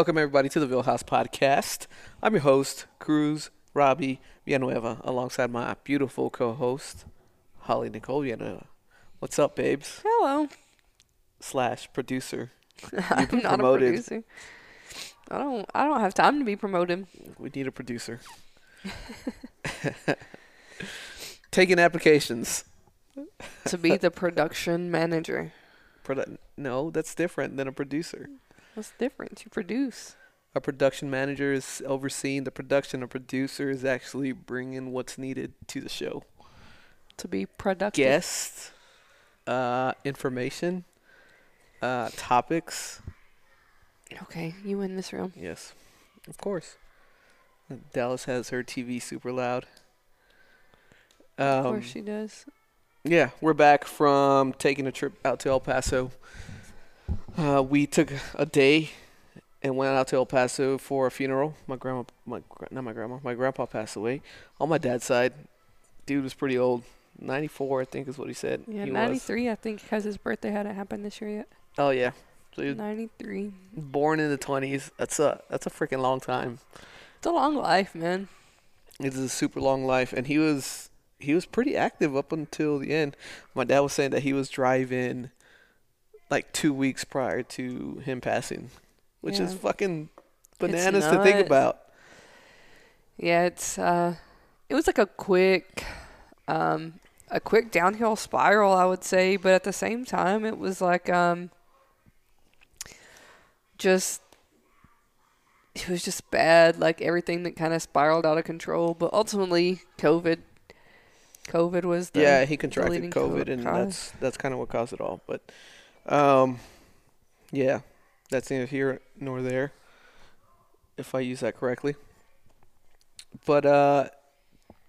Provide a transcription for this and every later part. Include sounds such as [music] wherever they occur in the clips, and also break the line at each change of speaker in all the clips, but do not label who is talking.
Welcome everybody to the Vill House Podcast. I'm your host, Cruz Robbie Villanueva, alongside my beautiful co-host, Holly Nicole Villanueva. What's up, babes?
Hello.
Slash producer. [laughs]
I'm not
promoted.
a producer. I don't. I don't have time to be promoted.
We need a producer. [laughs] Taking applications.
to be [laughs] the production manager.
Produ- no, that's different than a producer.
That's different. You produce.
A production manager is overseeing the production. A producer is actually bringing what's needed to the show.
To be productive.
Guests, uh, information, uh, topics.
Okay, you in this room.
Yes, of course. Dallas has her TV super loud.
Of
Um,
course she does.
Yeah, we're back from taking a trip out to El Paso. Uh, we took a day and went out to El Paso for a funeral. My grandma, my not my grandma, my grandpa passed away. On my dad's side, dude was pretty old, 94, I think is what he said.
Yeah,
he was.
93, I think, because his birthday hadn't happened this year yet.
Oh yeah, so
93.
born in the 20s. That's a that's a freaking long time.
It's a long life, man.
It's a super long life, and he was he was pretty active up until the end. My dad was saying that he was driving like two weeks prior to him passing, which is fucking bananas to think about.
Yeah, it's uh, it was like a quick, um, a quick downhill spiral, I would say, but at the same time, it was like um, just it was just bad, like everything that kind of spiraled out of control. But ultimately, COVID, COVID was the
yeah, he contracted COVID, and that's that's kind of what caused it all. But, um, yeah, that's neither here nor there, if I use that correctly. But uh,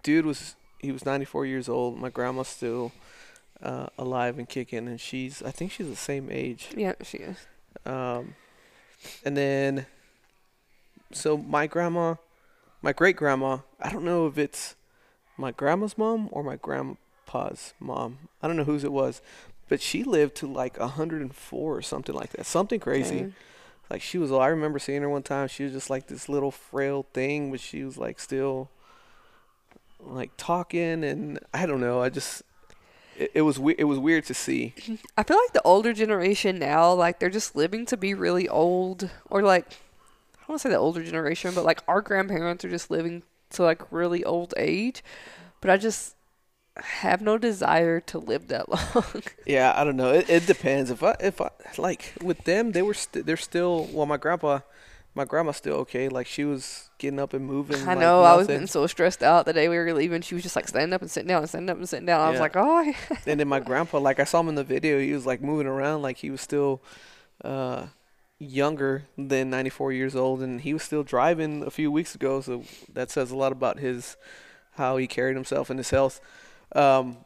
dude was he was 94 years old. My grandma's still uh, alive and kicking, and she's I think she's the same age.
yeah, she is.
Um, and then, so my grandma, my great grandma, I don't know if it's my grandma's mom or my grandpa's mom. I don't know whose it was, but she lived to like 104 or something like that. Something crazy. Like she was, I remember seeing her one time. She was just like this little frail thing, but she was like still like talking, and I don't know. I just, it, it was we- it was weird to see. [clears throat]
I feel like the older generation now, like they're just living to be really old, or like I don't want to say the older generation, but like our grandparents are just living to like really old age. But I just have no desire to live that [laughs] long.
Yeah, I don't know. It, it depends. If I if I like with them, they were st- they're still well. My grandpa, my grandma's still okay. Like she was getting up and moving.
I
like
know I was getting so stressed out the day we were leaving. She was just like standing up and sitting down and standing up and sitting down. I was like, oh,
and then my grandpa, like I saw him in the video, he was like moving around, like he was still uh, younger than 94 years old, and he was still driving a few weeks ago. So that says a lot about his how he carried himself and his health. Um,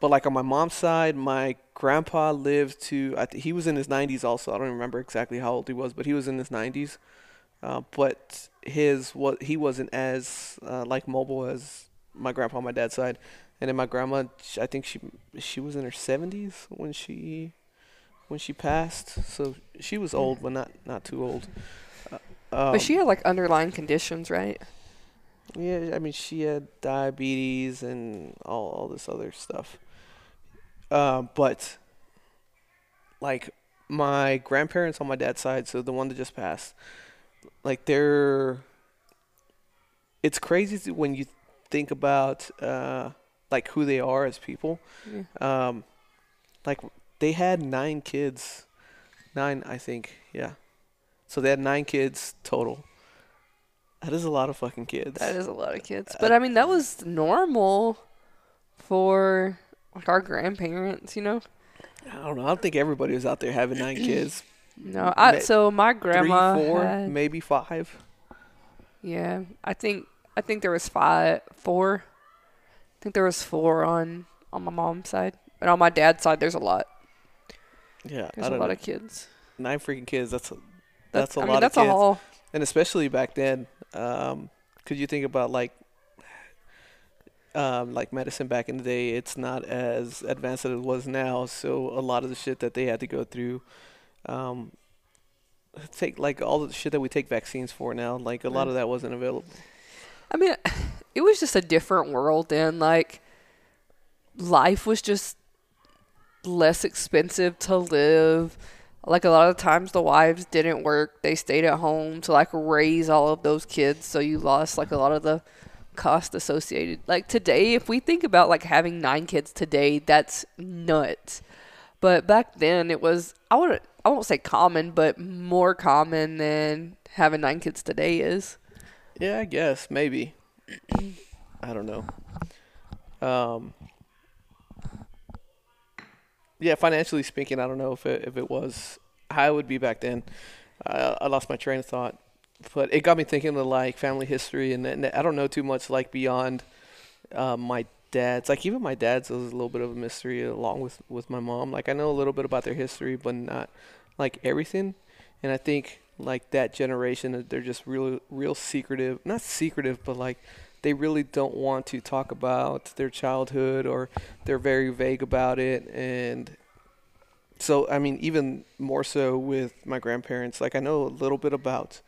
but like on my mom's side, my grandpa lived to I th- he was in his 90s also. I don't remember exactly how old he was, but he was in his 90s. Uh, but his what he wasn't as uh, like mobile as my grandpa on my dad's side. And then my grandma, I think she she was in her 70s when she when she passed. So she was old, but not not too old. Uh, um,
but she had like underlying conditions, right?
Yeah, I mean, she had diabetes and all, all this other stuff. Um, but, like, my grandparents on my dad's side, so the one that just passed, like, they're. It's crazy when you think about, uh, like, who they are as people.
Yeah.
Um, like, they had nine kids. Nine, I think, yeah. So they had nine kids total. That is a lot of fucking kids.
That is a lot of kids. But I mean, that was normal for like our grandparents, you know?
I don't know. I don't think everybody was out there having nine [clears throat] kids.
No, I
Ma-
so my grandma
Three, four,
had-
maybe five.
yeah, I think I think there was five, four. I think there was four on on my mom's side, and on my dad's side, there's a lot.
Yeah,
There's a lot
know.
of kids.
nine freaking kids. That's a, that's a
I
lot
mean, that's a haul.
and especially back then. Um, could you think about like, um, like medicine back in the day? It's not as advanced as it was now. So a lot of the shit that they had to go through, um, take like all the shit that we take vaccines for now. Like a lot of that wasn't available.
I mean, [sighs] it was just a different world then. Like, life was just less expensive to live. Like, a lot of times the wives didn't work, they stayed at home to like raise all of those kids. So you lost like a lot of the cost associated. Like, today, if we think about like having nine kids today, that's nuts. But back then, it was, I would I won't say common, but more common than having nine kids today is.
Yeah, I guess maybe. [clears throat] I don't know. Um. Yeah, financially speaking, I don't know if it if it was how it would be back then. I I lost my train of thought, but it got me thinking of like family history, and, and I don't know too much like beyond uh, my dad's. Like even my dad's was a little bit of a mystery, along with with my mom. Like I know a little bit about their history, but not like everything. And I think like that generation, they're just real real secretive. Not secretive, but like they really don't want to talk about their childhood or they're very vague about it. And so I mean even more so with my grandparents like I know a little bit about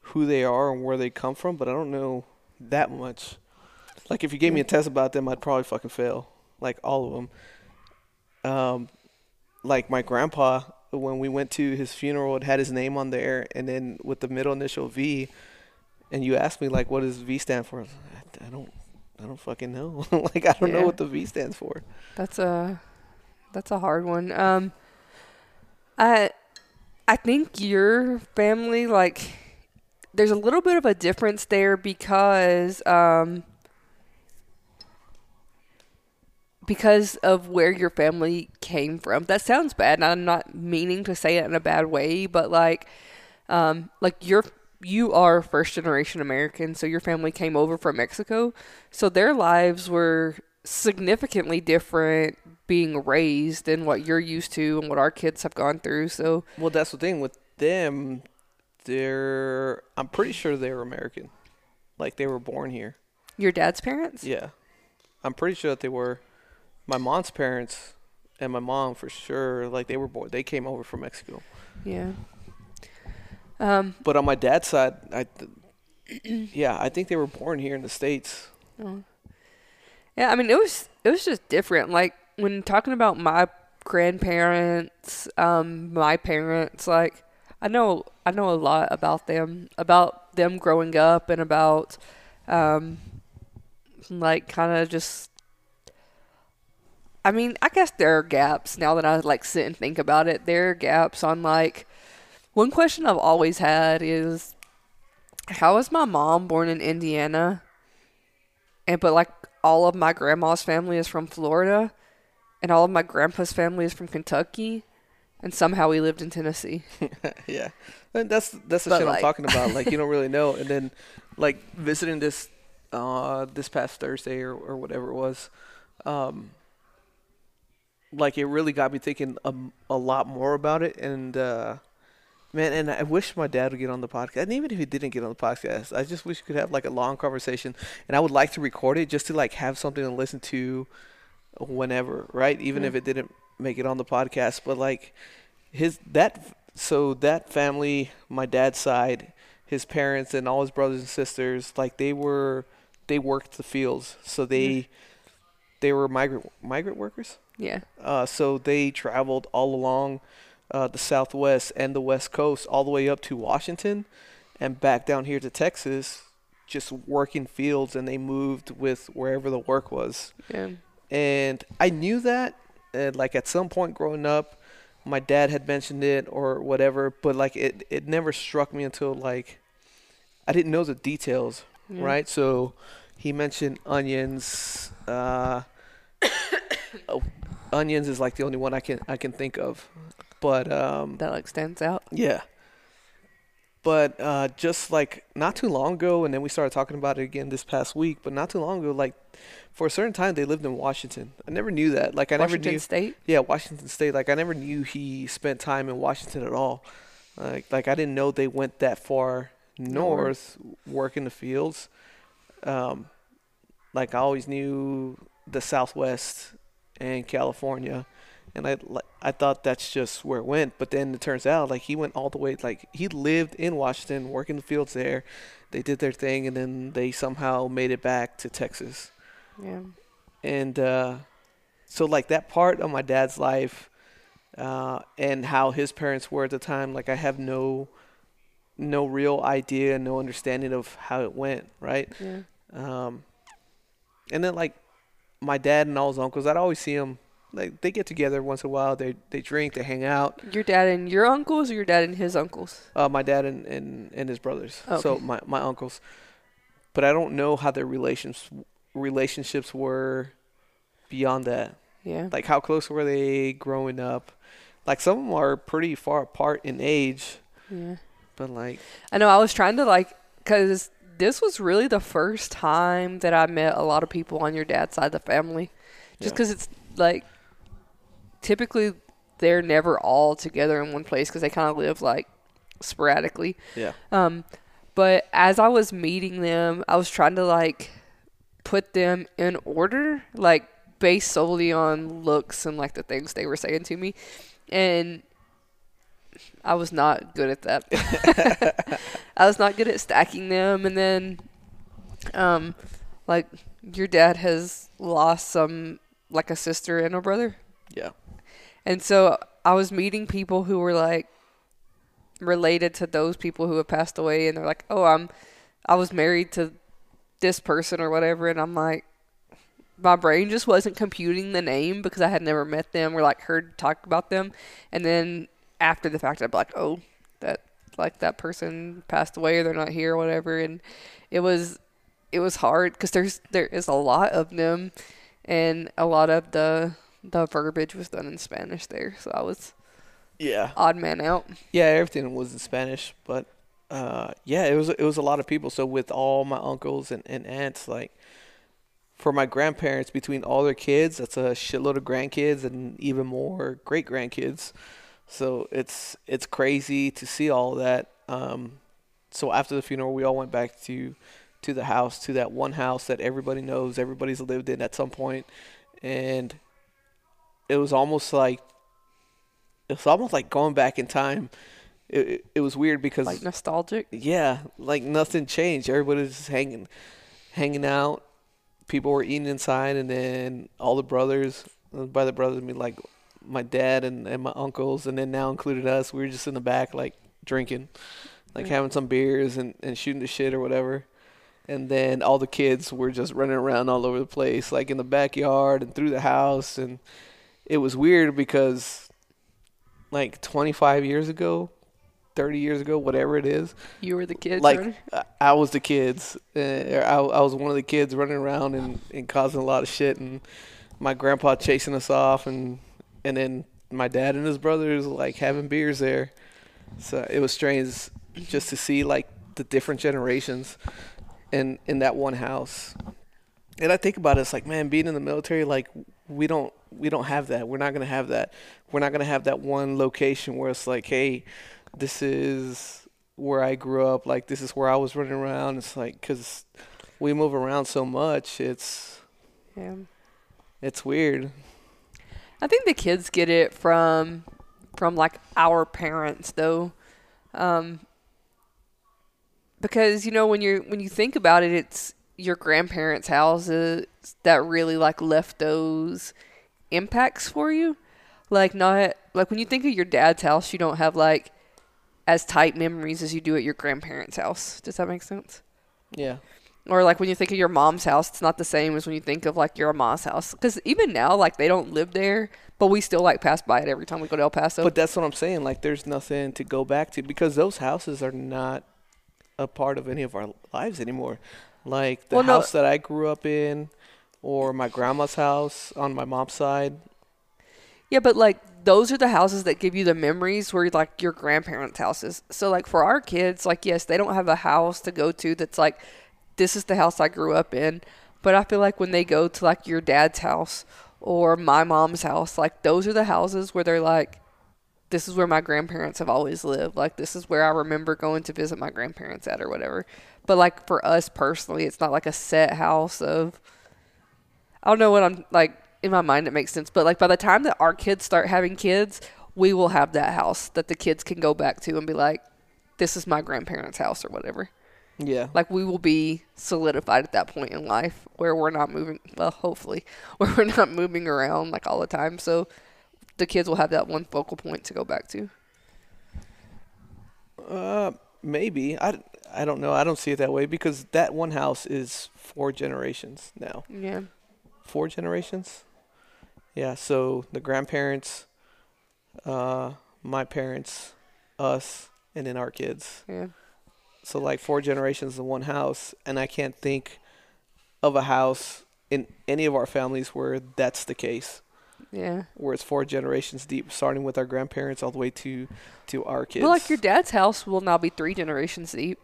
who they are and where they come from but I don't know that much. Like if you gave me a test about them I'd probably fucking fail like all of them um like my grandpa when we went to his funeral it had his name on there and then with the middle initial V and you asked me like, what does V stand for? I, I don't, I don't fucking know. [laughs] like, I don't
Yeah.
know what the V stands for.
That's a that's a hard one. Um, I I think your family like there's a little bit of a difference there because um because of where your family came from. That sounds bad, and I'm not meaning to say it in a bad way, but like um like your you are first generation American, so your family came over from Mexico. So their lives were significantly different being raised than what you're used to and what our kids have gone through. So
Well, that's the thing with them. They're, I'm pretty sure they're American. Like they were born here.
your dad's parents?
Yeah, I'm pretty sure that they were. My mom's parents and my mom for sure. Like they were born. They came over from Mexico.
Yeah. Um
But on my dad's side, I, th- yeah, I think they were born here in the states.
Oh. Yeah, I mean it was it was just different. Like when talking about my grandparents, um, my parents, like I know I know a lot about them, about them growing up and about um like kind of just I mean, I guess there are gaps now that I like sit and think about it. There are gaps on like one question I've always had is how is my mom born in Indiana and but like all of my grandma's family is from Florida, and all of my grandpa's family is from Kentucky, and somehow we lived in Tennessee. [laughs]
yeah, and that's that's the
But,
shit
like-
I'm talking about. Like you don't really know, [laughs] and then like visiting this uh this past Thursday or or whatever it was, um, like it really got me thinking a, a lot more about it, and uh, man, and I wish my dad would get on the podcast. And even if he didn't get on the podcast, I just wish we could have like a long conversation, and I would like to record it just to like have something to listen to whenever, right? Even if it didn't make it on the podcast, but like his that so that family, my dad's side, his parents and all his brothers and sisters, like they were they worked the fields, so they they were migrant migrant workers.
Yeah,
Uh, so they traveled all along uh, the Southwest and the West Coast, all the way up to Washington, and back down here to Texas, just working fields. And they moved with wherever the work was
yeah,
and I knew that. And like at some point growing up, my dad had mentioned it or whatever, but like it it never struck me until like I didn't know the details,
yeah.
right? So he mentioned onions. Uh, [coughs] oh, onions is like the only one I can I can think of, but um,
That like stands out.
yeah. But uh, just like not too long ago, and then we started talking about it again this past week. But not too long ago, like for a certain time, they lived in Washington. I never knew that. Like I
Washington
never knew.
State.
Yeah, Washington State. Like I never knew he spent time in Washington at all. Like like I didn't know they went that far north, work in the fields. Um, like I always knew the Southwest and California, and I I thought that's just where it went. But then it turns out like he went all the way like he lived in Washington, working the fields there. They did their thing, and then they somehow made it back to Texas.
Yeah.
And uh, so like that part of my dad's life, uh, and how his parents were at the time, like I have no no real idea, no understanding of how it went, right?
Yeah.
Um, and then like my dad and all his uncles, I'd always see them. Like they get together once in a while. They they drink, they hang out.
Your dad and your uncles, or your dad and his uncles?
Uh, my dad and, and, and his brothers.
Okay.
So my my uncles. But I don't know how their relations relationships were beyond that.
Yeah.
Like how close were they growing up? Like some of them are pretty far apart in age,
Yeah.
but like
I know. I was trying to like, cause this was really the first time that I met a lot of people on your dad's side of the family. Just
Yeah.
because it's like, typically they're never all together in one place because they kind of live like sporadically.
yeah.
Um, but as I was meeting them, I was trying to like put them in order, like based solely on looks and like the things they were saying to me, and I was not good at that. [laughs] [laughs] I was not good at stacking them, and then, um, like your dad has lost some, like a sister and a brother.
Yeah.
And so I was meeting people who were like related to those people who have passed away and they're like, "Oh, I'm I was married to this person or whatever." And I'm like my brain just wasn't computing the name because I had never met them or like heard talk about them. And then after the fact I'd be like, "Oh, that like that person passed away or they're not here or whatever." And it was it was hard because there's there is a lot of them and a lot of the the verbiage was done in Spanish there, so I was
Yeah.
odd man out.
Yeah, everything was in Spanish, but uh, yeah, it was it was a lot of people. So with all my uncles and, and aunts, like for my grandparents, between all their kids, that's a shitload of grandkids and even more great grandkids. So it's it's crazy to see all that. Um, so after the funeral, we all went back to to the house, to that one house that everybody knows, everybody's lived in at some point, and it was almost like it's almost like going back in time. It it, it was weird because
Like nostalgic.
yeah, like nothing changed. Everybody was just hanging, hanging out. People were eating inside, and then all the brothers. By the brothers, I mean like my dad and, and my uncles, and then now included us. We were just in the back, like drinking, like
Yeah.
having some beers and, and shooting the shit or whatever. And then all the kids were just running around all over the place, like in the backyard and through the house. And it was weird because, like 25 years ago, 30 years ago, whatever it is,
You were the kid.
like
running?
I- I was the kids. Uh, I, I was one of the kids running around and, and causing a lot of shit, and my grandpa chasing us off, and and then my dad and his brothers like having beers there. So it was strange just to see like the different generations in in that one house. And I think about it, it's like, man, being in the military, like we don't we don't have that. We're not gonna have that. We're not gonna have that one location where it's like, hey, this is where I grew up. Like this is where I was running around. It's like because we move around so much. It's
yeah.
it's weird.
I think the kids get it from from like our parents though. Um because you know when you're when you think about it it's your grandparents' houses that really like left those impacts for you. Like not like when you think of your dad's house, you don't have like as tight memories as you do at your grandparents' house. Does that make sense?
Yeah.
Or like when you think of your mom's house, it's not the same as when you think of like your mom's house. Because even now, like they don't live there, but we still like pass by it every time we go to El Paso.
But that's what I'm saying. Like, there's nothing to go back to because those houses are not a part of any of our lives anymore. Like the
Well, no-
house that I grew up in, or my grandma's house on my mom's side.
yeah, but like those are the houses that give you the memories where like your grandparents' houses. So like for our kids, like yes, they don't have a house to go to that's like this is the house I grew up in. But I feel like when they go to like your dad's house or my mom's house, like those are the houses where they're like this is where my grandparents have always lived. Like this is where I remember going to visit my grandparents at or whatever. But like for us personally, it's not like a set house of I don't know what I'm like in my mind it makes sense. But like by the time that our kids start having kids, we will have that house that the kids can go back to and be like, "This is my grandparents' house" or whatever.
Yeah.
Like we will be solidified at that point in life where we're not moving. Well, hopefully, [laughs] where we're not moving around like all the time. So the kids will have that one focal point to go back to.
Uh, maybe. I, I don't know. I don't see it that way because that one house is four generations now.
Yeah.
Four generations? Yeah, so the grandparents, uh, my parents, us, and then our kids.
Yeah.
So like four generations in one house, and I can't think of a house in any of our families where that's the case.
Yeah.
Where it's four generations deep, starting with our grandparents all the way to to our kids.
Well, like your dad's house will now be three generations deep.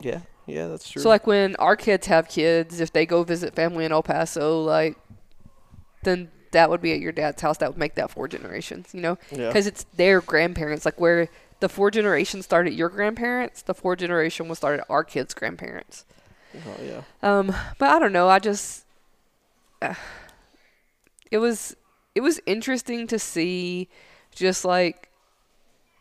Yeah, yeah, that's true.
So like when our kids have kids, if they go visit family in El Paso, like then that would be at your dad's house. That would make that four generations, you know,
yeah.
because it's their grandparents. Like where the four generations started your grandparents, the four generation will start at our kids' grandparents.
Oh yeah.
Um, but I don't know. I just uh, [sighs] it was it was interesting to see, just like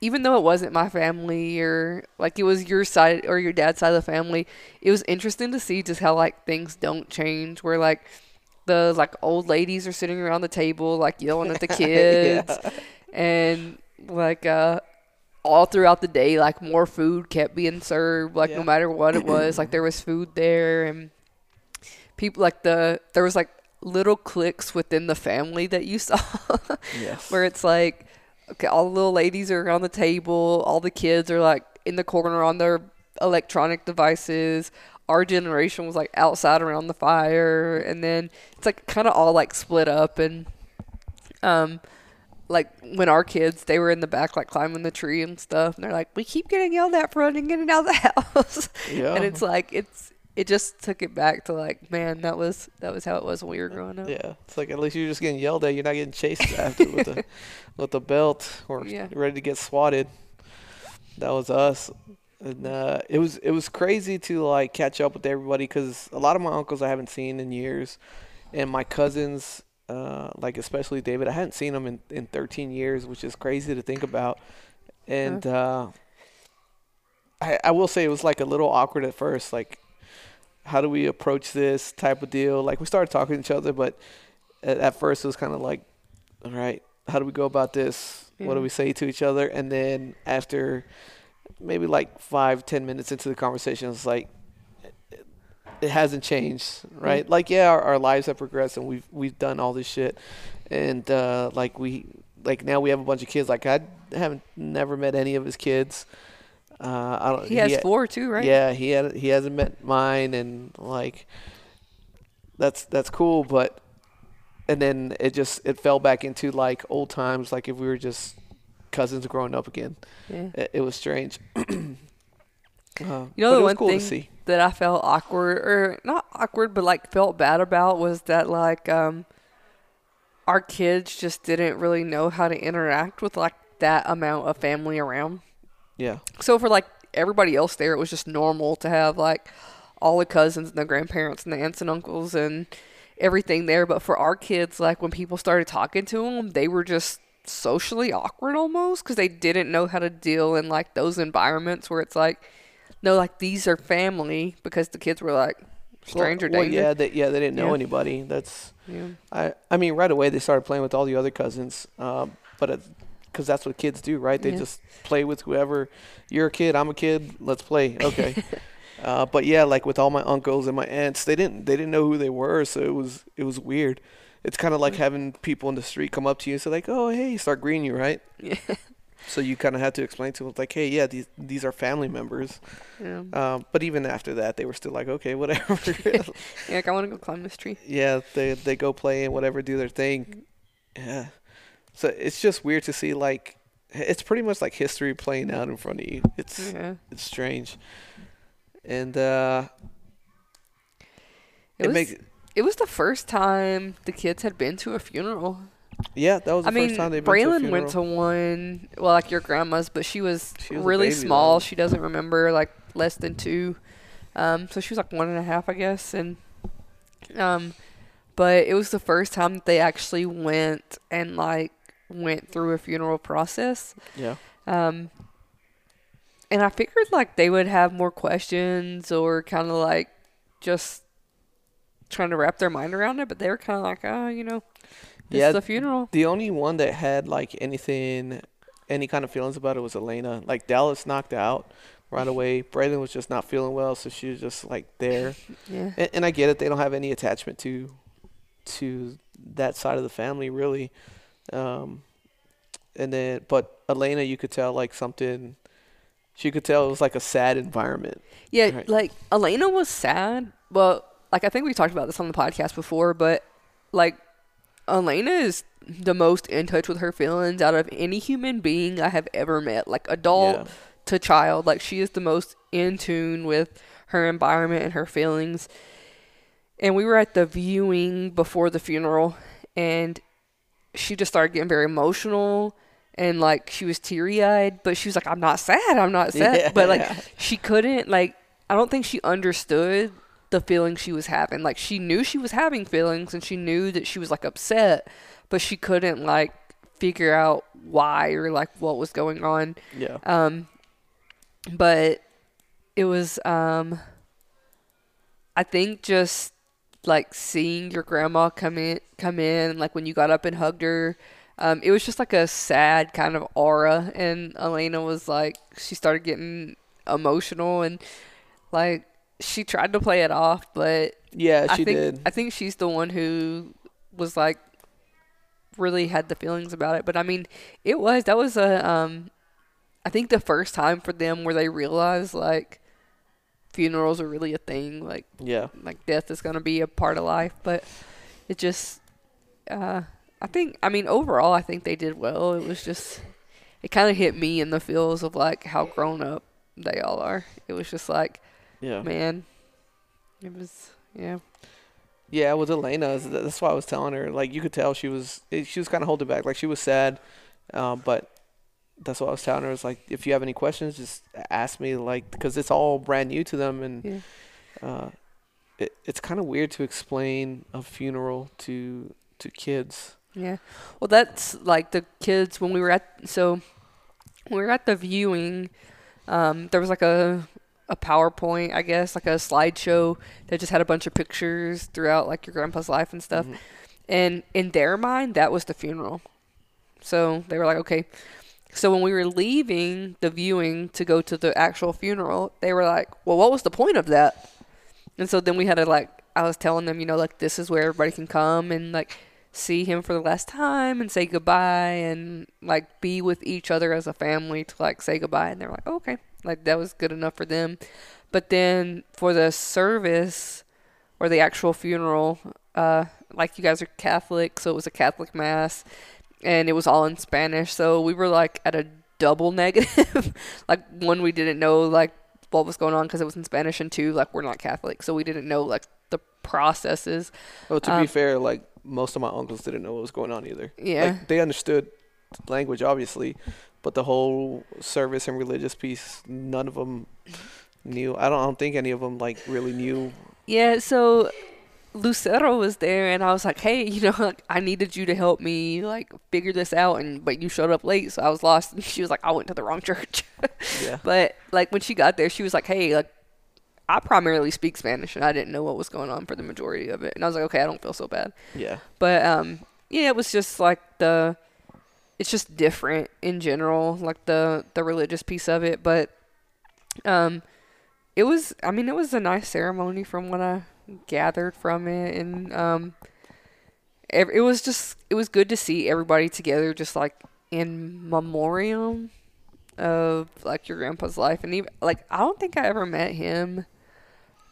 even though it wasn't my family or like it was your side or your dad's side of the family, it was interesting to see just how like things don't change. Where like the like old ladies are sitting around the table like yelling at the [laughs] kids,
Yeah.
and like uh all throughout the day like more food kept being served like no matter what it was like [clears throat] there was food there and people like the there was like little cliques within the family that you saw [laughs]
Yes.
where it's like okay all the little ladies are around the table all the kids are like in the corner on their electronic devices our generation was like outside around the fire and then it's like kind of all like split up and um like when our kids they were in the back like climbing the tree and stuff and they're like we keep getting yelled at for running in and out of the [laughs] house
yeah.
and it's like it's it just took it back to like man that was that was how it was when we were growing up
yeah. It's like at least you're just getting yelled at. You're not getting chased after with the [laughs] with the belt or
Yeah.
ready to get swatted. That was us. And uh, it was it was crazy to like catch up with everybody because a lot of my uncles I haven't seen in years, and my cousins, uh, like especially David, I hadn't seen him in, in 13 years, which is crazy to think about. And uh, I I will say it was like a little awkward at first, like how do we approach this type of deal? Like we started talking to each other, but at, at first it was kind of like, all right, how do we go about this? What do we say to each other? And then after maybe like five, ten minutes into the conversation, it's like it, it hasn't changed, right? Like yeah, our, our lives have progressed and we've we've done all this shit, and uh, like we like now we have a bunch of kids. Like I haven't never met any of his kids. Uh, I don't.
he has
ha-
four too right
yeah, he had he hasn't met mine, and like that's that's cool. But and then it just it fell back into like old times, like if we were just cousins growing up again.
yeah
It, it was strange. [clears throat] uh,
You know the one
cool
thing that I felt awkward or not awkward, but like felt bad about was that like um our kids just didn't really know how to interact with like that amount of family around.
Yeah,
So for like everybody else there, it was just normal to have like all the cousins and the grandparents and the aunts and uncles and everything there. But for our kids, like when people started talking to them, they were just socially awkward almost because they didn't know how to deal in like those environments where it's like, no, like these are family because the kids were like stranger
well, well,
danger.
yeah, they, yeah, they didn't know
Yeah.
anybody. That's
Yeah.
I. I mean, right away they started playing with all the other cousins. Um, but because that's what kids do, right? They
Yeah.
just play with whoever. You're a kid. I'm a kid. Let's play. Okay. [laughs] uh, but yeah, like with all my uncles and my aunts, they didn't they didn't know who they were, so it was it was weird. It's kind of like having people in the street come up to you and say like, "Oh, hey," start greeting you, right?
Yeah.
So you kind of had to explain to them like, "Hey, yeah, these these are family members."
Yeah.
Um, but even after that, they were still like, "Okay, whatever." [laughs]
Yeah, like I want to go climb this tree.
yeah, they they go play and whatever, do their thing. Yeah. So it's just weird to see like it's pretty much like history playing out in front of you. It's
Yeah.
it's strange. And uh
It,
it,
was
makes
it was the first time the kids had been to a funeral.
yeah, that was the
I mean,
first time they've been to a
Braylon went to one, well, like your grandma's, but she was,
She was
really small.
then.
She doesn't remember, like, less than two. Um, so she was like one and a half, I guess. And, um, but it was the first time that they actually went and like went through a funeral process.
Yeah.
Um, and I figured like they would have more questions or kind of like just trying to wrap their mind around it, but they were kind of like, oh, you know, this
Yeah,
is a funeral.
The only one that had like anything, any kind of feelings about it was Elena. Like Dallas knocked out right [laughs] away. Braylon was just not feeling well, so she was just like there. [laughs]
Yeah.
And, and I get it; they don't have any attachment to to that side of the family, really. Um, and then, but Elena, you could tell like something. She could tell it was like a sad environment.
Yeah,
Right.
like Elena was sad. Well, like I think we talked about this on the podcast before, but like Elena is the most in touch with her feelings out of any human being I have ever met, like adult
Yeah.
to child. Like she is the most in tune with her environment and her feelings. And we were at the viewing before the funeral, and she just started getting very emotional and like she was teary eyed, but she was like, I'm not sad, I'm not sad.
Yeah.
But like [laughs] she couldn't like I don't think she understood the feeling she was having. Like she knew she was having feelings and she knew that she was like upset, but she couldn't like figure out why or like what was going on.
Yeah.
Um but it was um I think just like seeing your grandma come in come in like when you got up and hugged her um, it was just like a sad kind of aura and elena was like she started getting emotional and like she tried to play it off but
Yeah,
I
she
think
did.
I think she's the one who was like really had the feelings about it. But I mean, it was that was a um I think the first time for them where they realized like funerals are really a thing, like
Yeah.
like death is gonna be a part of life. But it just uh I think I mean overall I think they did well. It was just it kinda hit me in the feels of like how grown up they all are. It was just like,
Yeah.
man, it was yeah.
Yeah, with Elena, that's why I was telling her. Like you could tell she was eh, she was kind of holding back. Like she was sad, um, but that's what I was telling her. Is like if you have any questions, just ask me. Like because it's all brand new to them, and
Yeah.
uh, it, it's kind of weird to explain a funeral to to kids.
Yeah. Well, that's like the kids when we were at so when we were at the viewing. Um, there was like a a PowerPoint, I guess, like a slideshow that just had a bunch of pictures throughout like your grandpa's life and stuff.
Mhm.
And in their mind, that was the funeral. So they were like, okay. So when we were leaving the viewing to go to the actual funeral, they were like, well, what was the point of that? And so then we had to like, I was telling them, you know, like this is where everybody can come and like see him for the last time and say goodbye and like be with each other as a family to like say goodbye. And they're like, oh, okay, like that was good enough for them. But then for the service or the actual funeral, uh, like you guys are Catholic, so it was a Catholic mass and it was all in Spanish. So we were like at a double negative. [laughs] like one, we didn't know like what was going on because it was in Spanish, and two, like we're not Catholic, so we didn't know like the processes.
Well, to
Um,
be fair, like most of my uncles didn't know what was going on either.
Yeah.
Like they understood language, obviously, but the whole service and religious piece, none of them knew. I don't, I don't think any of them like really knew.
Yeah, so Lucero was there, and I was like, "Hey, you know, like, [laughs] I needed you to help me like figure this out," and but you showed up late, so I was lost. [laughs] And she was like, "I went to the wrong [laughs] church,"
Yeah.
but like when she got there, she was like, "Hey, like I primarily speak Spanish, and I didn't know what was going on for the majority of it," and I was like, "Okay, I don't feel so bad."
Yeah.
But um, yeah, it was just like the, it's just different in general, like the the religious piece of it. But um, it was, I mean, it was a nice ceremony from what I gathered from it, and um, it was just, it was good to see everybody together, just like in memoriam of like your grandpa's life, and even like I don't think I ever met him,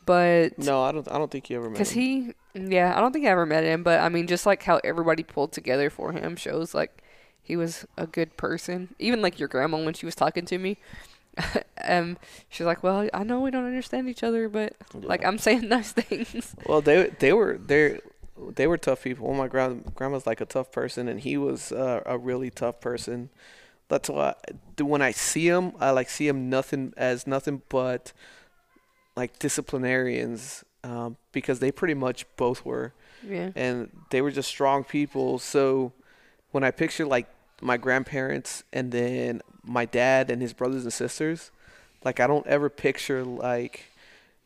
but
No, I don't. I don't think you ever met.
because he, yeah, I don't think I ever met him, but I mean, just like how everybody pulled together for him shows like he was a good person. Even like your grandma when she was talking to me, [laughs] um, she's like, "Well, I know we don't understand each other, but like I'm saying nice [laughs] things."
Well, they they were they they were tough people. Well, my grand grandma's like a tough person, and he was uh, a really tough person. That's why when I see him, I like see him nothing as nothing but like disciplinarians um, because they pretty much both were,
Yeah.
and they were just strong people. So when I picture like my grandparents and then my dad and his brothers and sisters, like I don't ever picture like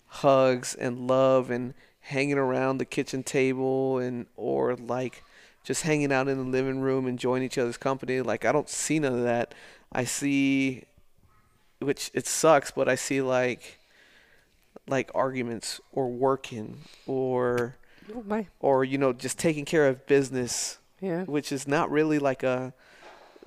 hugs and love and hanging around the kitchen table and or like just hanging out in the living room and enjoying each other's company. Like i don't see none of that. I see which it sucks but i see like like arguments or working or
Oh
or you know just taking care of business
Yeah.
which is not really like a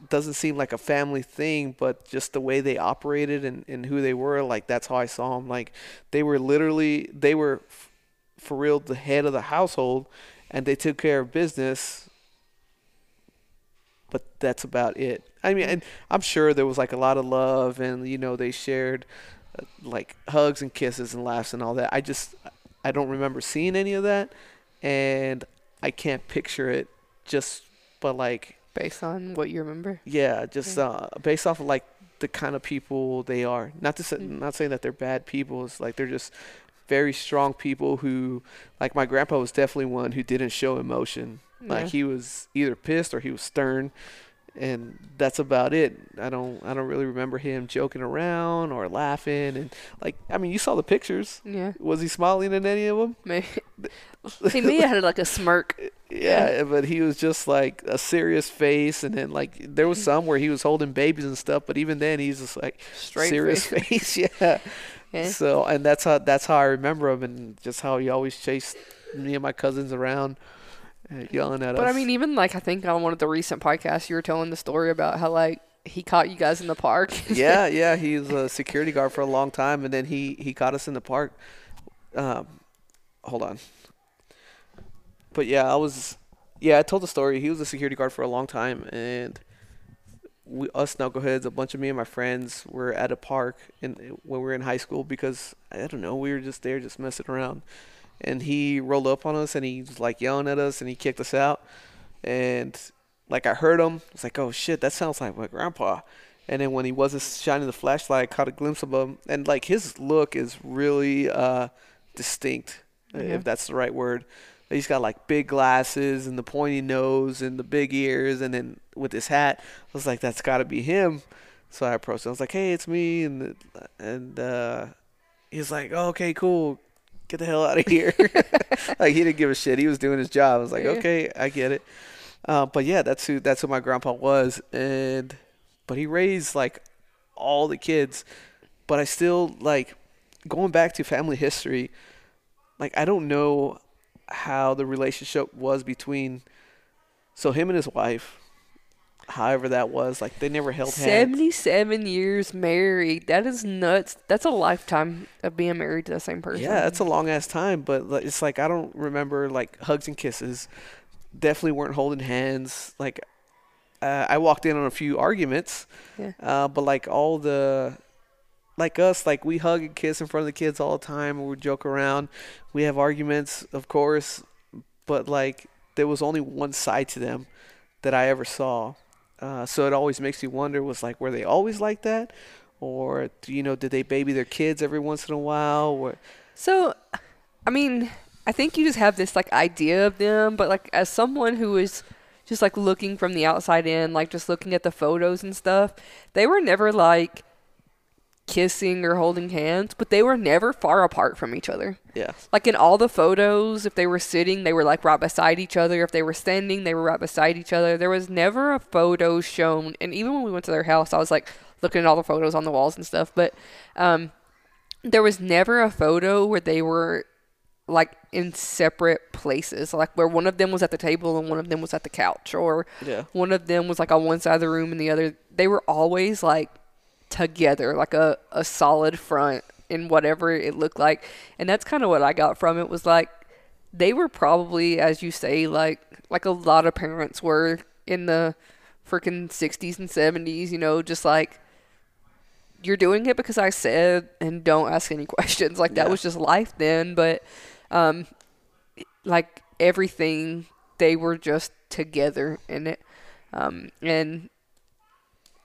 doesn't seem like a family thing but just the way they operated and, and who they were like that's how i saw them like they were literally they were f- for real the head of the household and they took care of business but that's about it. I mean and i'm sure there was like a lot of love and you know they shared uh, like hugs and kisses and laughs and all that. I just i don't remember seeing any of that and i can't picture it just but like
Based on what you remember.
yeah, just
Yeah.
uh, based off of like the kind of people they are. Not to say,
Mm.
not saying that they're bad people. It's like they're just very strong people who, like my grandpa was definitely one who didn't show emotion. Like he was either pissed or he was stern, and that's about it. I don't, I don't really remember him joking around or laughing. And like, I mean, you saw the pictures.
Yeah.
Was he smiling in any of them?
Maybe. [laughs] he may have had like a smirk.
Yeah, but he was just like a serious face, and then like there was some where he was holding babies and stuff, but even then he's just like
Straight
serious
face. [laughs]
face. yeah. [laughs]
Yeah.
So and that's how that's how I remember him, and just how he always chased me and my cousins around, uh, yelling at
But
us.
But I mean, even like I think on one of the recent podcasts, you were telling the story about how like he caught you guys in the park.
yeah, yeah, he was a security guard for a long time, and then he he caught us in the park. Um, hold on. But yeah, I was, yeah, I told the story. He was a security guard for a long time, and we us knuckleheads, a bunch of me and my friends, were at a park in when we were in high school because I don't know, we were just there, just messing around, and he rolled up on us and he was like yelling at us and he kicked us out, and like I heard him, I was like, oh shit, that sounds like my grandpa. And then when he wasn't shining the flashlight, I caught a glimpse of him, and like his look is really uh, distinct, if that's the right word. He's got like big glasses and the pointy nose and the big ears, and then with his hat, I was like, that's got to be him. So I approached him. I was like, hey, it's me, and and uh, he's like, oh, okay, cool, get the hell out of here. [laughs] like he didn't give a shit. He was doing his job. I was like,
Yeah.
okay, I get it. Uh, but yeah, that's who that's who my grandpa was, and but he raised like all the kids. But I still like going back to family history. Like I don't know how the relationship was between so him and his wife. However that was, like they never held hands.
Seventy-seven years married. That is nuts. That's a lifetime of being married to the same person.
Yeah, that's a long ass time, but it's like I don't remember like hugs and kisses. Definitely weren't holding hands. Like uh, I walked in on a few arguments,
Yeah.
uh, but like all the like us, like we hug and kiss in front of the kids all the time. We joke around. We have arguments, of course, but like there was only one side to them that I ever saw. Uh, so it always makes you wonder: was like were they always like that, or you know did they baby their kids every once in a while? Or
So, I mean, I think you just have this like idea of them, but like as someone who is just like looking from the outside in, like just looking at the photos and stuff, they were never like kissing or holding hands, but they were never far apart from each other.
yeah.
Like in all the photos, if they were sitting, they were like right beside each other. If they were standing, they were right beside each other. There was never a photo shown. And even when we went to their house, I was like looking at all the photos on the walls and stuff. But um, there was never a photo where they were like in separate places, like where one of them was at the table and one of them was at the couch, or
Yeah.
one of them was like on one side of the room and the other. They were always like together, like a, a solid front in whatever it looked like. And that's kind of what I got from it was like they were probably, as you say, like like a lot of parents were in the freaking 60s and 70s, you know, just like you're doing it because I said and don't ask any [laughs] questions. Like that
Yeah.
was just life then, but um like everything they were just together in it. Um and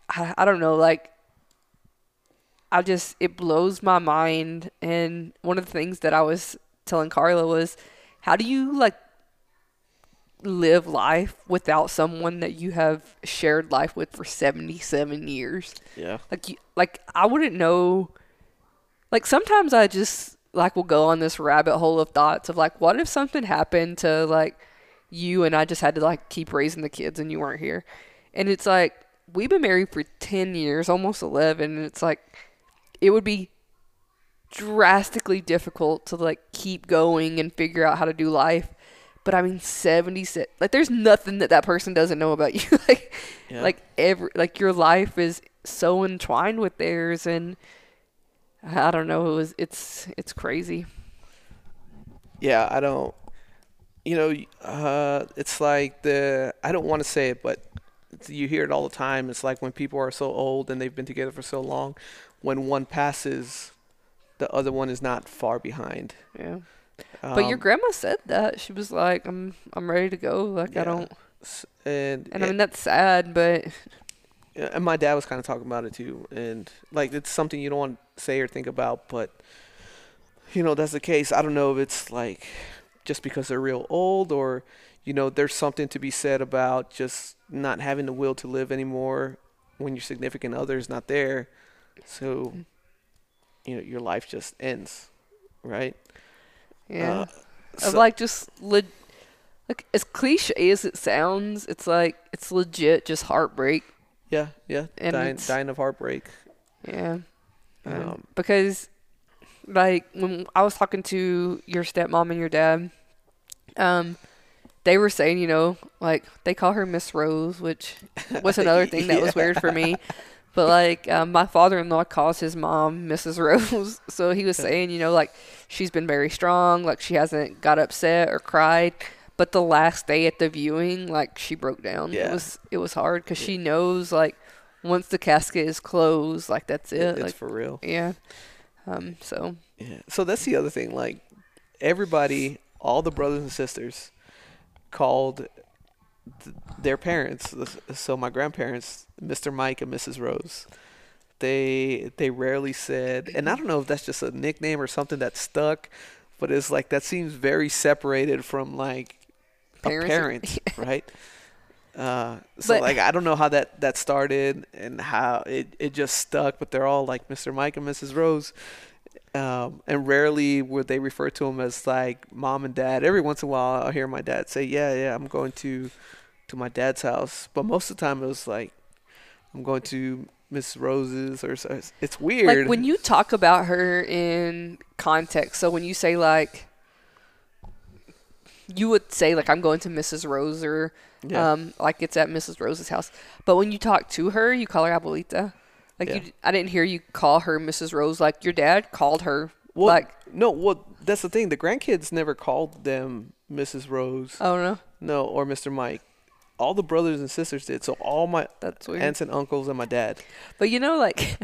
I, I don't know like I just it blows my mind and one of the things that I was telling Carla was, how do you like live life without someone that you have shared life with for 77 years?
Yeah.
Like you, like I wouldn't know. Like sometimes I just like will go on this rabbit hole of thoughts of like, what if something happened to like you and I just had to like keep raising the kids and you weren't here, and it's like we've been married for 10 years, almost 11, and it's like it would be drastically difficult to like keep going and figure out how to do life. But I mean, 76, like there's nothing that that person doesn't know about [laughs] you. like,
Yeah.
like every, like your life is so entwined with theirs. And I don't know, it was, it's, it's crazy.
Yeah, I don't. You know, uh, it's like the. I don't want to say it, but you hear it all the time. It's like when people are so old and they've been together for so long, when one passes, the other one is not far behind.
Yeah. but your
Um,
grandma said that she was like, I'm, I'm ready to go. Like,
Yeah.
I don't,
and
and I mean, that's sad, but
and my dad was kind of talking about it too, and like it's something you don't want to say or think about, but you know that's the case. I don't know if it's like just because they're real old, or you know there's something to be said about just not having the will to live anymore when your significant other is not there, so you know your life just ends, right?
yeah.
Uh,
of like just le- like as cliche as it sounds, it's like it's legit just heartbreak.
yeah, yeah,
and
dying, dying of heartbreak.
Yeah. Yeah.
Um,
because like when I was talking to your stepmom and your dad, um, they were saying, you know, like they call her Miss Rose, which was [laughs] another thing that was weird for me. But like um, my father-in-law calls his mom Mrs. Rose, [laughs] so he was saying, you know, like she's been very strong, like she hasn't got upset or cried. But the last day at the viewing, like she broke down.
Yeah.
It was it was hard because she knows like once the casket is closed, like that's it.
it's
like
for real.
yeah. Um. So
Yeah. So that's the other thing. Like everybody, all the brothers and sisters, called th- their parents. So my grandparents, Mr. Mike and Mrs. Rose. They they rarely said, and I don't know if that's just a nickname or something that stuck, but it's like that seems very separated from like
Parents
a parent, [laughs] right? Uh, so
But-
like I don't know how that that started and how it it just stuck, but they're all like Mr. Mike and Mrs. Rose. Um, and rarely would they refer to them as like mom and dad. Every once in a while, I'll hear my dad say, "Yeah, yeah, I'm going to to my dad's house," but most of the time it was like, "I'm going to Miss Rose's," or so- it's weird.
like when you talk about her in context, so when you say like you would say like I'm going to Mrs. Rose or
yeah,
um like it's at Mrs. Rose's house. But when you talk to her, you call her abuelita. Like
Yeah.
you I didn't hear you call her Mrs. Rose like your dad called her
well,
like
no, well, that's the thing. The grandkids never called them Mrs. Rose,
oh no,
no, or Mr. Mike. All the brothers and sisters did. So all my aunts and uncles and my dad.
But you know, like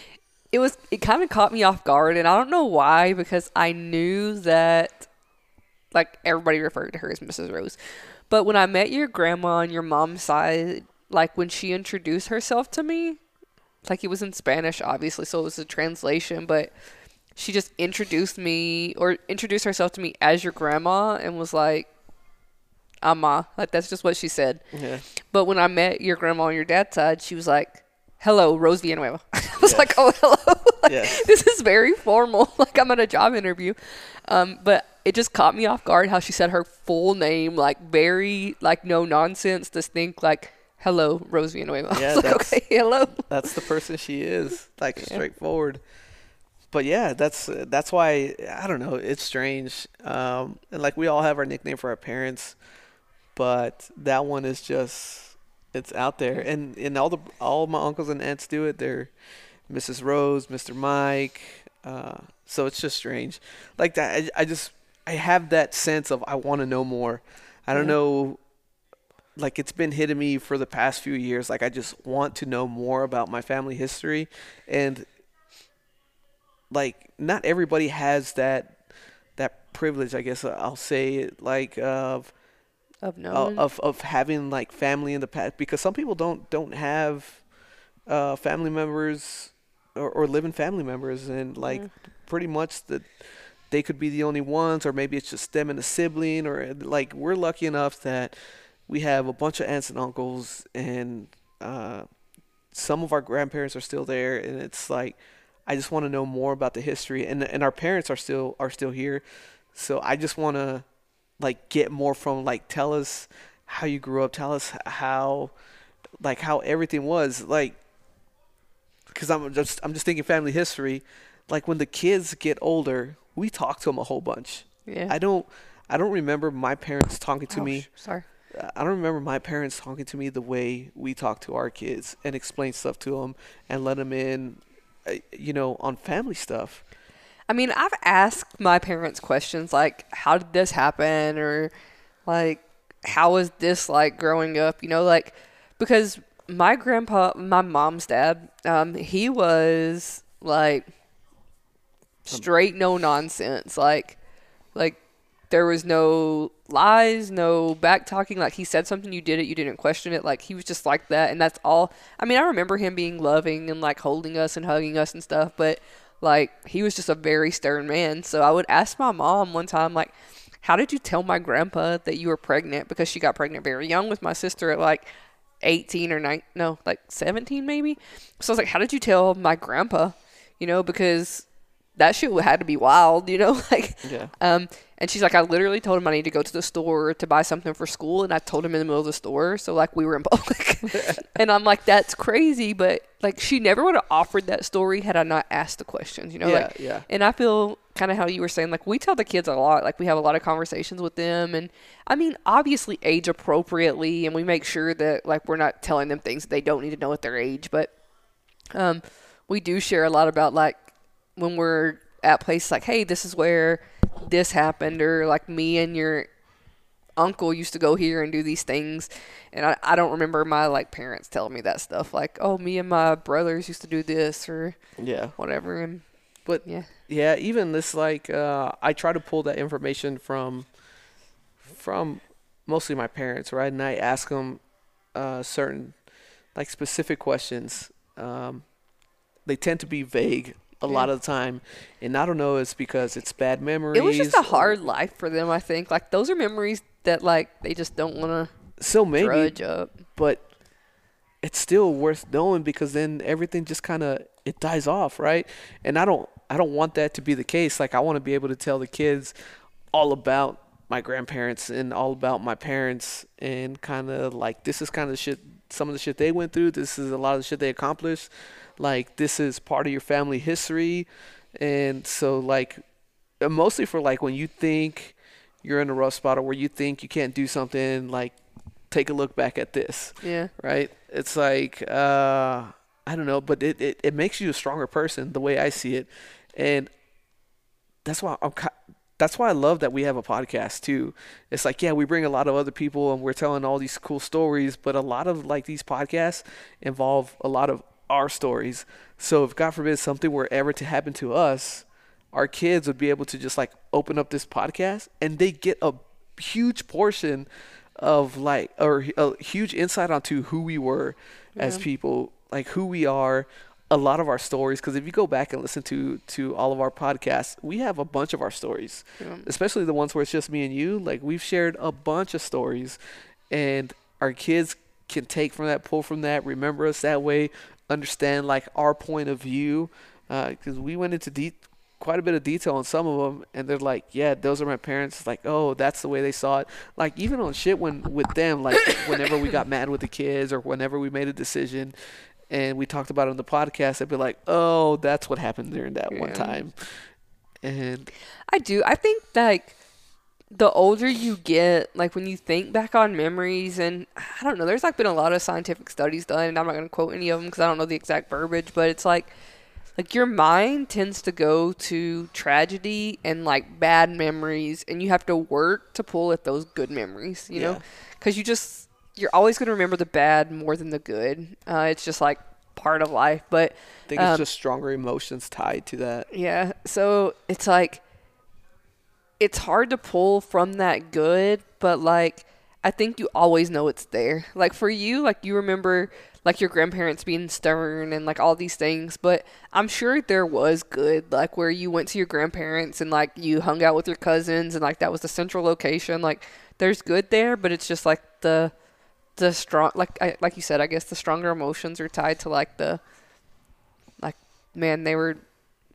[laughs] it was, it kind of caught me off guard, and I don't know why because I knew that like everybody referred to her as Mrs. Rose. But when I met your grandma on your mom's side, like when she introduced herself to me, like it was in Spanish, obviously, so it was a translation, but she just introduced me or introduced herself to me as your grandma and was like, Ama. Like that's just what she said.
Yeah.
But when I met your grandma on your dad's side, she was like, "Hello, Rose Villanueva." [laughs] I was
Yes.
like, "Oh, hello." [laughs] like,
Yes.
This is very formal. [laughs] Like I'm at a job interview. Um, but it just caught me off guard how she said her full name, like very like no nonsense, distinct, like "Hello, Rose Villanueva."
Yeah,
like, "Okay, hello."
that's the person she is like
Yeah.
straightforward but yeah that's that's why i don't know it's strange um and like we all have our nickname for our parents but that one is just it's out there. And and all the all my uncles and aunts do it. They're mrs rose mr mike uh so it's just strange. Like that i, I just i have that sense of i want to know more. I don't
Yeah.
know like it's been hitting me for the past few years. Like i just want to know more about my family history. And like not everybody has that that privilege i guess i'll say it like of
Of
uh,
knowing.
of of having like family in the past because some people don't don't have uh family members or, or living family members and like
Yeah.
pretty much the they could be the only ones, or maybe it's just them and a sibling, or like we're lucky enough that we have a bunch of aunts and uncles, and uh, some of our grandparents are still there, and it's like I just want to know more about the history, and and our parents are still are still here, so I just want to like get more from like tell us how you grew up, tell us how like how everything was like because I'm just I'm just thinking family history. Like when the kids get older, we talk to them a whole bunch.
Yeah.
I don't I don't remember my parents talking to me.
Sorry.
I don't remember my parents talking to me the way we talk to our kids and explain stuff to them and let them in, uh, you know, on family stuff.
I mean, I've asked my parents questions like, how did this happen? Or like, how was this like growing up? You know, like, because my grandpa, my mom's dad, um, he was like straight no nonsense. Like, like there was no lies, no back talking. Like he said something, you did it, you didn't question it. Like he was just like that, and that's all. I mean, I remember him being loving and like holding us and hugging us and stuff, but like he was just a very stern man. So I would ask my mom one time, like, how did you tell my grandpa that you were pregnant? Because she got pregnant very young with my sister at like 18 or 9, no, like 17 maybe. So I was like, how did you tell my grandpa? You know, because that shit had to be wild, you know? [laughs] Like,
Yeah.
um, and she's like, I literally told him I need to go to the store to buy something for school, and I told him in the middle of the store, so like we were in [laughs] public. [laughs] and I'm like, that's crazy, but like she never would have offered that story had I not asked the questions, you know?
Yeah,
like,
yeah.
And I feel kind of how you were saying, like we tell the kids a lot, like we have a lot of conversations with them, and I mean, obviously age appropriately, and we make sure that like we're not telling them things that they don't need to know at their age, but um, we do share a lot about like when we're at places like, hey, this is where this happened, or like me and your uncle used to go here and do these things. And I, I don't remember my like parents telling me that stuff, like, oh, me and my brothers used to do this or
Yeah.
whatever. And
But
yeah,
yeah, even this like uh, I try to pull that information from from mostly my parents, right? And I ask them uh, certain like specific questions. Um, they tend to be vague a lot of the time, and I don't know. It's because it's bad memories.
it was just a hard life for them, I think. Like, those are memories that like they just don't want to So
maybe,
drudge up.
but it's still worth knowing because then everything just kind of it dies off, right? And I don't I don't want that to be the case. Like I want to be able to tell the kids all about my grandparents and all about my parents and kind of like this is kind of shit some of the shit they went through. This is a lot of the shit they accomplished. Like this is part of your family history. And so like uh, mostly for like when you think you're in a rough spot or where you think you can't do something like take a look back at this
Yeah.
right? It's like uh, I don't know, but it, it, it makes you a stronger person the way I see it, and that's why I'm. That's why I love that we have a podcast too. It's like yeah, we bring a lot of other people and we're telling all these cool stories, but a lot of like these podcasts involve a lot of our stories. So if God forbid something were ever to happen to us, our kids would be able to just like open up this podcast and they get a huge portion of like or a huge insight onto who we were as people like who we are a lot of our stories because if you go back and listen to to all of our podcasts we have a bunch of our stories
Yeah.
especially the ones where it's just me and you like we've shared a bunch of stories and our kids can take from that pull from that remember us that way understand like our point of view uh, because we went into deep quite a bit of detail on some of them and they're like yeah those are my parents. Like oh that's the way they saw it. Like even on shit when with them like [coughs] whenever we got mad with the kids or whenever we made a decision and we talked about it on the podcast they'd be like oh that's what happened during that one time. And
I do. I think like the older you get, like when you think back on memories, and I don't know, there's like been a lot of scientific studies done, and I'm not going to quote any of them because I don't know the exact verbiage, but it's like like your mind tends to go to tragedy and like bad memories, and you have to work to pull at those good memories, you know, because you just you're always going to remember the bad more than the good. Uh, it's just like part of life, but
i think
Um,
it's just stronger emotions tied to that
yeah. So it's like it's hard to pull from that good, but like I think you always know it's there. Like for you, like you remember like your grandparents being stern and like all these things, but I'm sure there was good like where you went to your grandparents and like you hung out with your cousins and like that was the central location. Like there's good there, but it's just like the the strong like I, like you said, I guess the stronger emotions are tied to like the like man, they were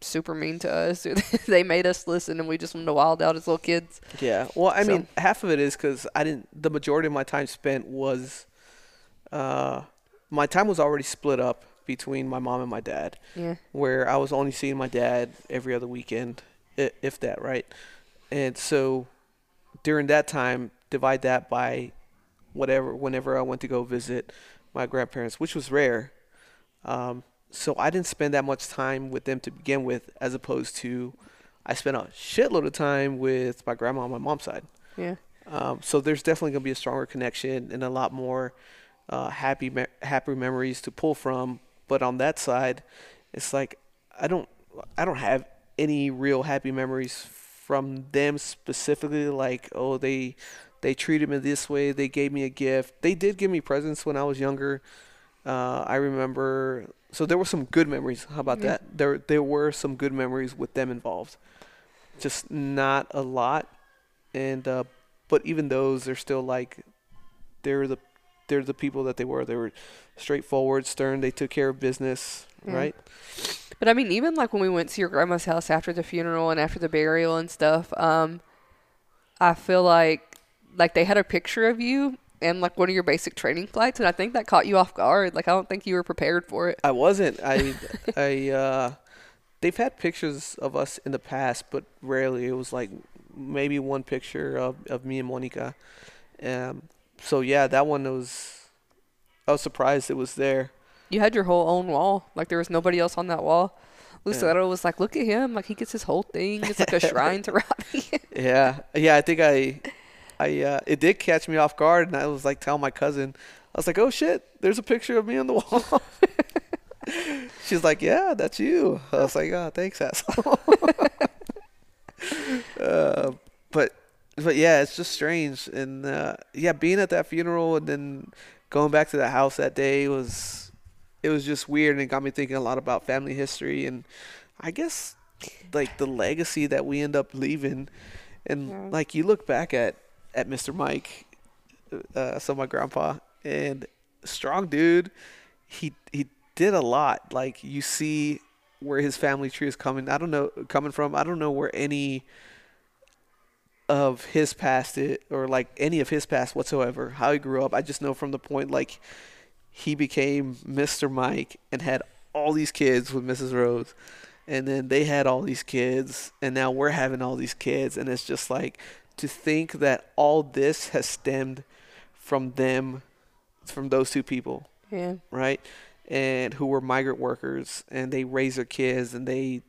super mean to us. [laughs] they made us listen, and we just wanted to wild out as little kids.
Yeah. Well, I
So-
mean, half of it is because I didn't. The majority of my time spent was, uh, my time was already split up between my mom and my dad,
Yeah,
where I was only seeing my dad every other weekend, if that, right? And so, during that time, divide that by whatever. Whenever I went to go visit my grandparents, which was rare. Um, so I didn't spend that much time with them to begin with, as opposed to I spent a shitload of time with my grandma on my mom's side.
yeah,
Um, so there's definitely gonna be a stronger connection and a lot more uh, happy me- happy memories to pull from. But on that side, it's like I don't I don't have any real happy memories from them specifically. Like oh they they treated me this way, they gave me a gift. They did give me presents when I was younger. Uh, I remember. So there were some good memories. How about
Yeah.
that? There there were some good memories with them involved. Just not a lot, and uh, but even those, they're still like they're the they're the people that they were. They were straightforward, stern. They took care of business,
Yeah.
right?
But I mean, even like when we went to your grandma's house after the funeral and after the burial and stuff, um, I feel like like they had a picture of you and like one of your basic training flights, and I think that caught you off guard. Like I don't think you were prepared for it.
I wasn't. I [laughs] I uh, they've had pictures of us in the past, but rarely. It was like maybe one picture of of me and Monica. Um, so yeah, that one was. I was surprised it was there.
You had your whole own wall. Like there was nobody else on that wall.
Yeah.
Lucero was like, "Look at him! Like he gets his whole thing. It's like a [laughs] shrine to Robbie."
Yeah, yeah. I think I, I uh, it did catch me off guard, and I was like telling my cousin, I was like, "Oh shit, there's a picture of me on the wall." [laughs] She's like, "Yeah, that's you." I was like, "Oh, thanks, asshole." [laughs] uh, but but yeah, it's just strange, and uh, yeah, being at that funeral and then going back to the house that day was it was just weird, and it got me thinking a lot about family history and I guess like the legacy that we end up leaving, and
Yeah.
like you look back at at Mr. Mike, uh, so my grandpa and strong dude, he he did a lot. Like you see where his family tree is coming. I don't know coming from. I don't know where any of his past it or like any of his past whatsoever. How he grew up. I just know from the point like he became Mr. Mike and had all these kids with Mrs. Rose. And then they had all these kids, and now we're having all these kids, and it's just like to think that all this has stemmed from them, from those two people
yeah,
right? And who were migrant workers, and they raised their kids, and they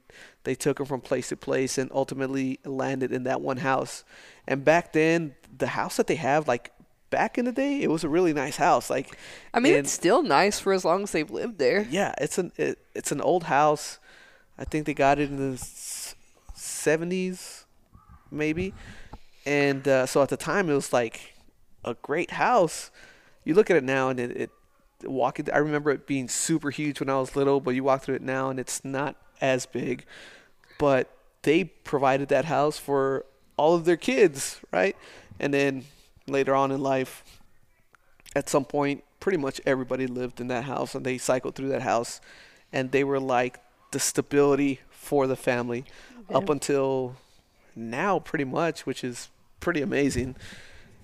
they took them from place to place, and ultimately landed in that one house. And back then, the house that they have, like back in the day, it was a really nice house. Like,
I mean,
and-
it's still nice for as long as they've lived there.
yeah, it's an it, it's an old house. I think they got it in the seventies, maybe. And uh, so at the time, it was like a great house. You look at it now, and it, it walking. I remember it being super huge when I was little, but you walk through it now, and it's not as big. But they provided that house for all of their kids, right? And then later on in life, at some point, pretty much everybody lived in that house and they cycled through that house and they were like the stability for the family up until now pretty much which is pretty amazing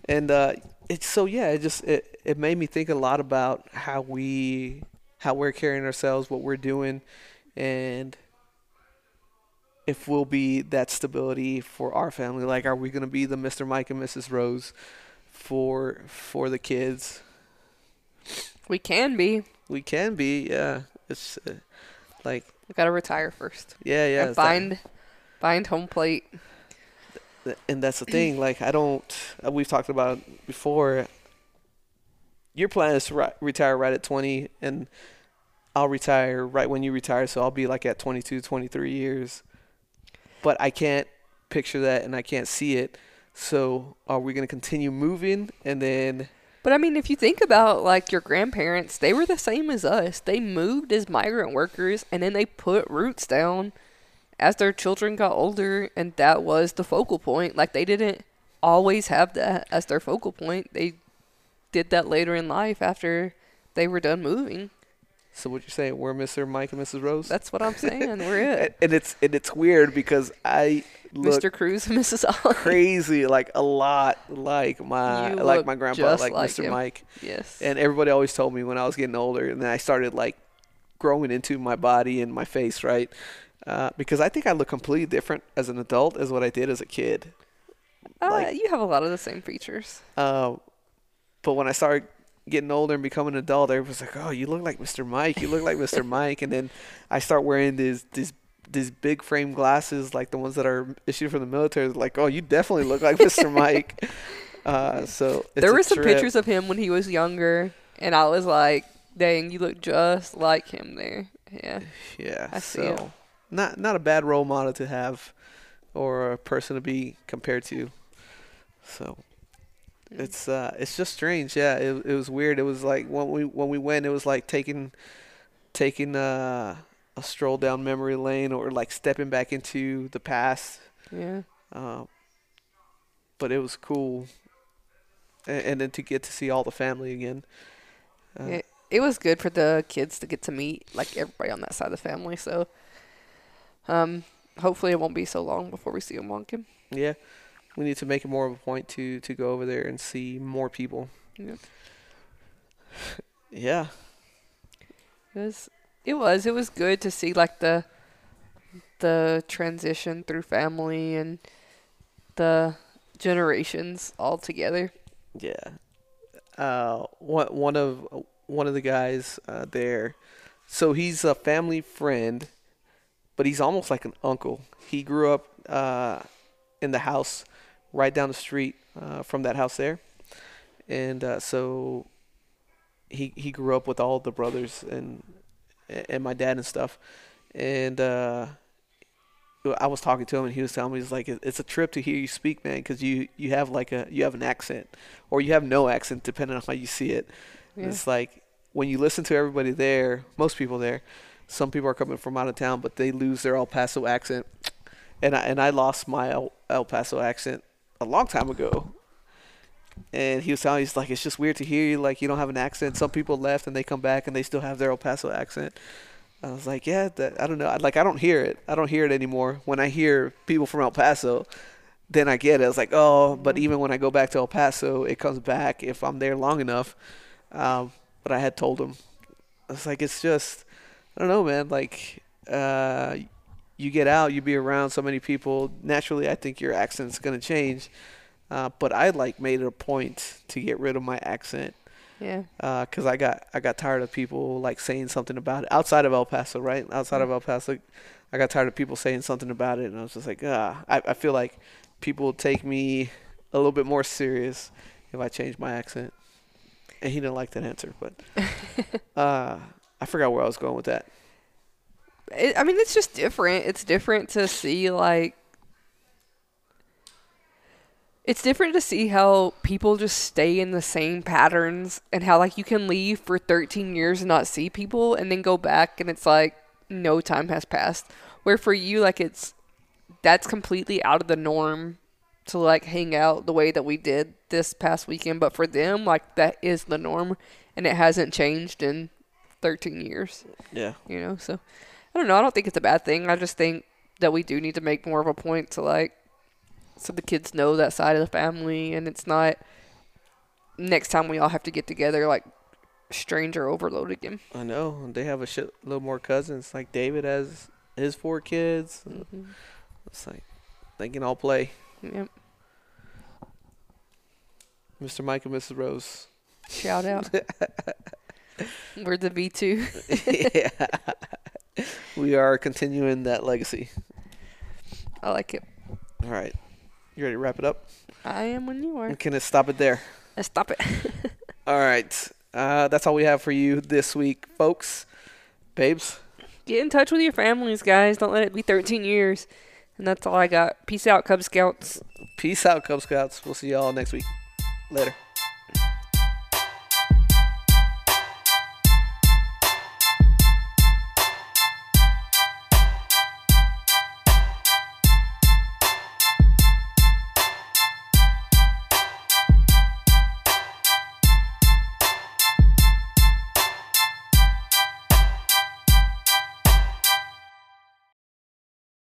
and uh it's so yeah it just it, it made me think a lot about how we how we're carrying ourselves what we're doing and if we'll be that stability for our family like are we going to be the mr mike and mrs rose for for the kids
We can be.
we can be, yeah. It's uh, like,
We gotta retire first.
yeah, yeah.
and
it's that-
find find home plate.
And that's the thing. Like, I don't. Uh, we've talked about before. Your plan is to ri- retire right at 20, and I'll retire right when you retire. So I'll be like at 22, 23 years. But I can't picture that, and I can't see it. So are we gonna continue moving and then?
But I mean, if you think about like your grandparents, they were the same as us. They moved as migrant workers and then they put roots down as their children got older, and that was the focal point. Like they didn't always have that as their focal point. They did that later in life after they were done moving.
So what you're saying? We're Mr. Mike and Mrs. Rose.
That's what I'm [laughs] saying. We're it.
and it's and it's weird because I look
Mr. Cruz and Mrs. [laughs] Ollie.
crazy, like a lot like my
You
like my grandpa, like,
like
Mr.
him.
Mike.
Yes.
And everybody always told me when I was getting older, and then I started like growing into my body and my face, right? Uh, because I think I look completely different as an adult as what I did as a kid.
uh,
like-
you have a lot of the same features.
Uh, but when I started getting older and becoming an adult, everyone's like, "Oh, you look like Mr. Mike. You look like Mr. [laughs] Mike." And then I start wearing these these these big frame glasses, like the ones that are issued from the military. Like, "Oh, you definitely look like Mr. [laughs] Mike." Uh, so it's
there were some
trip.
pictures of him when he was younger, and I was like, "Dang, you look just like him there." Yeah. [sighs]
Yeah,
I see
so
it.
Not not a bad role model to have, or a person to be compared to. So it's uh it's just strange. Yeah, it it was weird. It was like when we when we went, it was like taking taking uh, a stroll down memory lane or like stepping back into the past.
Yeah.
Uh, but it was cool, and, and then to get to see all the family again. Uh,
It, it was good for the kids to get to meet like everybody on that side of the family. So, um, hopefully it won't be so long before we see them walking.
Yeah, we need to make it more of a point to to go over there and see more people.
Yeah.
Yeah,
It was it was it was good to see like the the transition through family and the generations all together.
yeah. Uh, one one of one of the guys uh, there, so he's a family friend, but he's almost like an uncle. He grew up uh, in the house right down the street uh, from that house there, and uh, so he he grew up with all the brothers and and my dad and stuff, and uh, I was talking to him and he was telling me he's like it's a trip to hear you speak, man, because you you have like a you have an accent or you have no accent depending on how you see it.
Yeah.
It's like when you listen to everybody there, most people there, some people are coming from out of town, but they lose their El Paso accent, and I and I lost my El, El Paso accent a long time ago. And he was telling me, he's like, it's just weird to hear you, like you don't have an accent. Some people left and they come back and they still have their El Paso accent. I was like, yeah, that, I don't know. I- Like I don't hear it. I don't hear it anymore. When I hear people from El Paso, then I get it. I was like, oh, but even when I go back to El Paso, it comes back if I'm there long enough. Um, but I had told him, I was like, it's just, I don't know, man. Like, uh, you get out, you be around so many people. Naturally, I think your accent's gonna change. Uh, but I like made it a point to get rid of my accent
Yeah.
because I got I got tired of people like saying something about it outside of El Paso, right? Outside of El Paso, I got tired of people saying something about it, and I was just like, ah, I, I feel like people take me a little bit more serious if I change my accent. And he didn't like that answer, but [laughs] uh, I forgot where I was going with that.
It, I mean, it's just different. It's different to see like. It's different to see how people just stay in the same patterns and how like you can leave for 13 years and not see people and then go back and it's like no time has passed. Where for you like it's that's completely out of the norm to like hang out the way that we did this past weekend, but for them like that is the norm and it hasn't changed in 13 years
Yeah,
you know so i don't know i don't think it's a bad thing i just think that we do need to make more of a point to like so the kids know that side of the family and it's not next time we all have to get together like stranger overload again
I know. They have a shit little more cousins. Like David has his four kids.
mm-hmm.
It's like they can all play.
yep
Mr. Mike and Mrs. Rose.
shout out [laughs] [laughs] we're the v2
yeah. [laughs] We are continuing that legacy.
i like it
All right. You ready to wrap it up?
i am when you are
And can it stop it there?
Uh, stop it [laughs]
All right. Uh, that's all we have for you this week, folks. Babes.
get in touch with your families guys don't let it be 13 years And that's all I got. Peace out, Cub Scouts.
Peace out, Cub Scouts. We'll see y'all next week. Later.